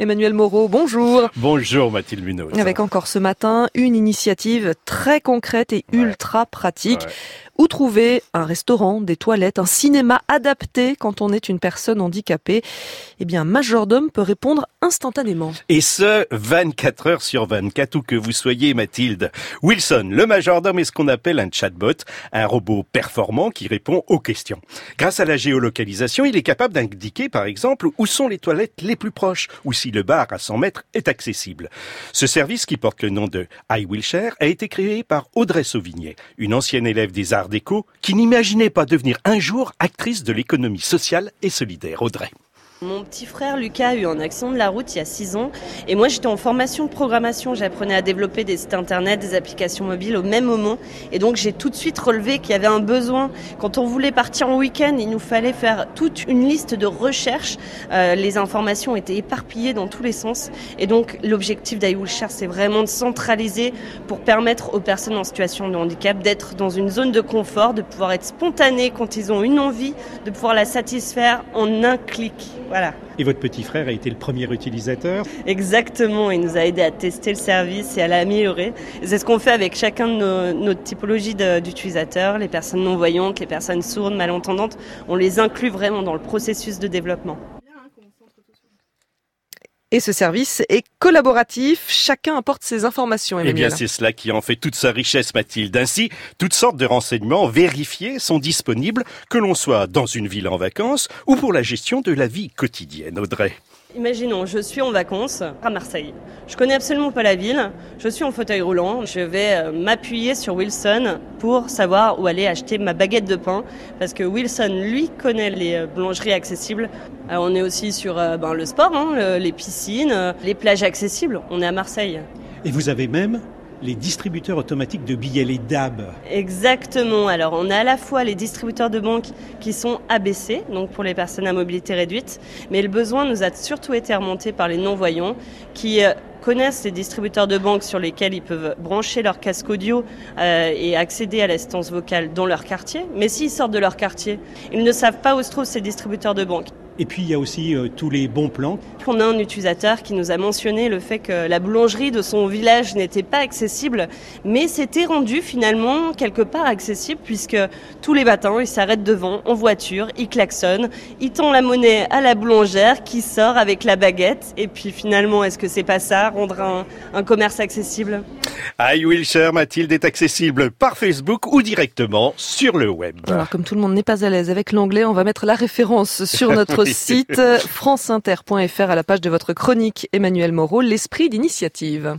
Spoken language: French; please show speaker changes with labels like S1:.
S1: Emmanuel Moreau, bonjour.
S2: Bonjour Mathilde Munoz.
S1: Avec encore ce matin une initiative très concrète et ultra pratique. Où trouver un restaurant, des toilettes, un cinéma adapté quand on est une personne handicapée? Eh bien, Majordome peut répondre instantanément.
S2: Et ce, 24 heures sur 24, où que vous soyez, Mathilde. Wilson, le Majordome est ce qu'on appelle un chatbot, un robot performant qui répond aux questions. Grâce à la géolocalisation, il est capable d'indiquer, par exemple, où sont les toilettes les plus proches, ou si le bar à 100 mètres est accessible. Ce service, qui porte le nom de I Will Share, a été créé par Audrey Sauvigné, une ancienne élève des arts déco qui n'imaginait pas devenir un jour actrice de l'économie sociale et solidaire. Audrey.
S3: Mon petit frère Lucas a eu un accident de la route il y a 6 ans. Et moi j'étais en formation de programmation, j'apprenais à développer des sites internet, des applications mobiles au même moment. Et donc j'ai tout de suite relevé qu'il y avait un besoin. Quand on voulait partir en week-end, il nous fallait faire toute une liste de recherches, euh, les informations étaient éparpillées dans tous les sens. Et donc l'objectif d'IWillShare c'est vraiment de centraliser pour permettre aux personnes en situation de handicap d'être dans une zone de confort, de pouvoir être spontanés quand ils ont une envie, de pouvoir la satisfaire en un clic. Voilà.
S4: Et votre petit frère a été le premier utilisateur
S3: Exactement, il nous a aidé à tester le service et à l'améliorer. C'est ce qu'on fait avec chacun de nos, notre typologie d'utilisateurs, les personnes non-voyantes, les personnes sourdes, malentendantes. On les inclut vraiment dans le processus de développement.
S1: Et ce service est collaboratif, chacun apporte ses informations.
S2: Emmanuel. Eh bien, c'est cela qui en fait toute sa richesse, Mathilde. Ainsi, toutes sortes de renseignements vérifiés sont disponibles, que l'on soit dans une ville en vacances ou pour la gestion de la vie quotidienne. Audrey.
S3: Imaginons, je suis en vacances à Marseille. Je connais absolument pas la ville. Je suis en fauteuil roulant. Je vais euh, m'appuyer sur Wilson pour savoir où aller acheter ma baguette de pain parce que Wilson, lui, connaît les euh, boulangeries accessibles. Alors, on est aussi sur euh, ben, le sport, hein, les piscines, les plages accessibles. On est à Marseille.
S4: Et vous avez même les distributeurs automatiques de billets, les DAB.
S3: Exactement. Alors, on a à la fois les distributeurs de banque qui sont ABC, donc pour les personnes à mobilité réduite, mais le besoin nous a surtout été remonté par les non-voyants qui euh, connaissent les distributeurs de banque sur lesquels ils peuvent brancher leur casque audio euh, et accéder à l'assistance vocale dans leur quartier. Mais s'ils sortent de leur quartier, ils ne savent pas où se trouvent ces distributeurs de banque.
S4: Et puis il y a aussi euh, tous les bons plans.
S3: On a un utilisateur qui nous a mentionné le fait que la boulangerie de son village n'était pas accessible, mais s'était rendu finalement quelque part accessible puisque tous les matins il s'arrête devant en voiture, il klaxonne, il tend la monnaie à la boulangère qui sort avec la baguette. Et puis finalement, est-ce que c'est pas ça, rendre un, un commerce accessible?
S2: I Will Share Mathilde est accessible par Facebook ou directement sur le web.
S1: Alors comme tout le monde n'est pas à l'aise avec l'anglais, on va mettre la référence sur notre site franceinter.fr à la page de votre chronique Emmanuel Moreau, l'esprit d'initiative.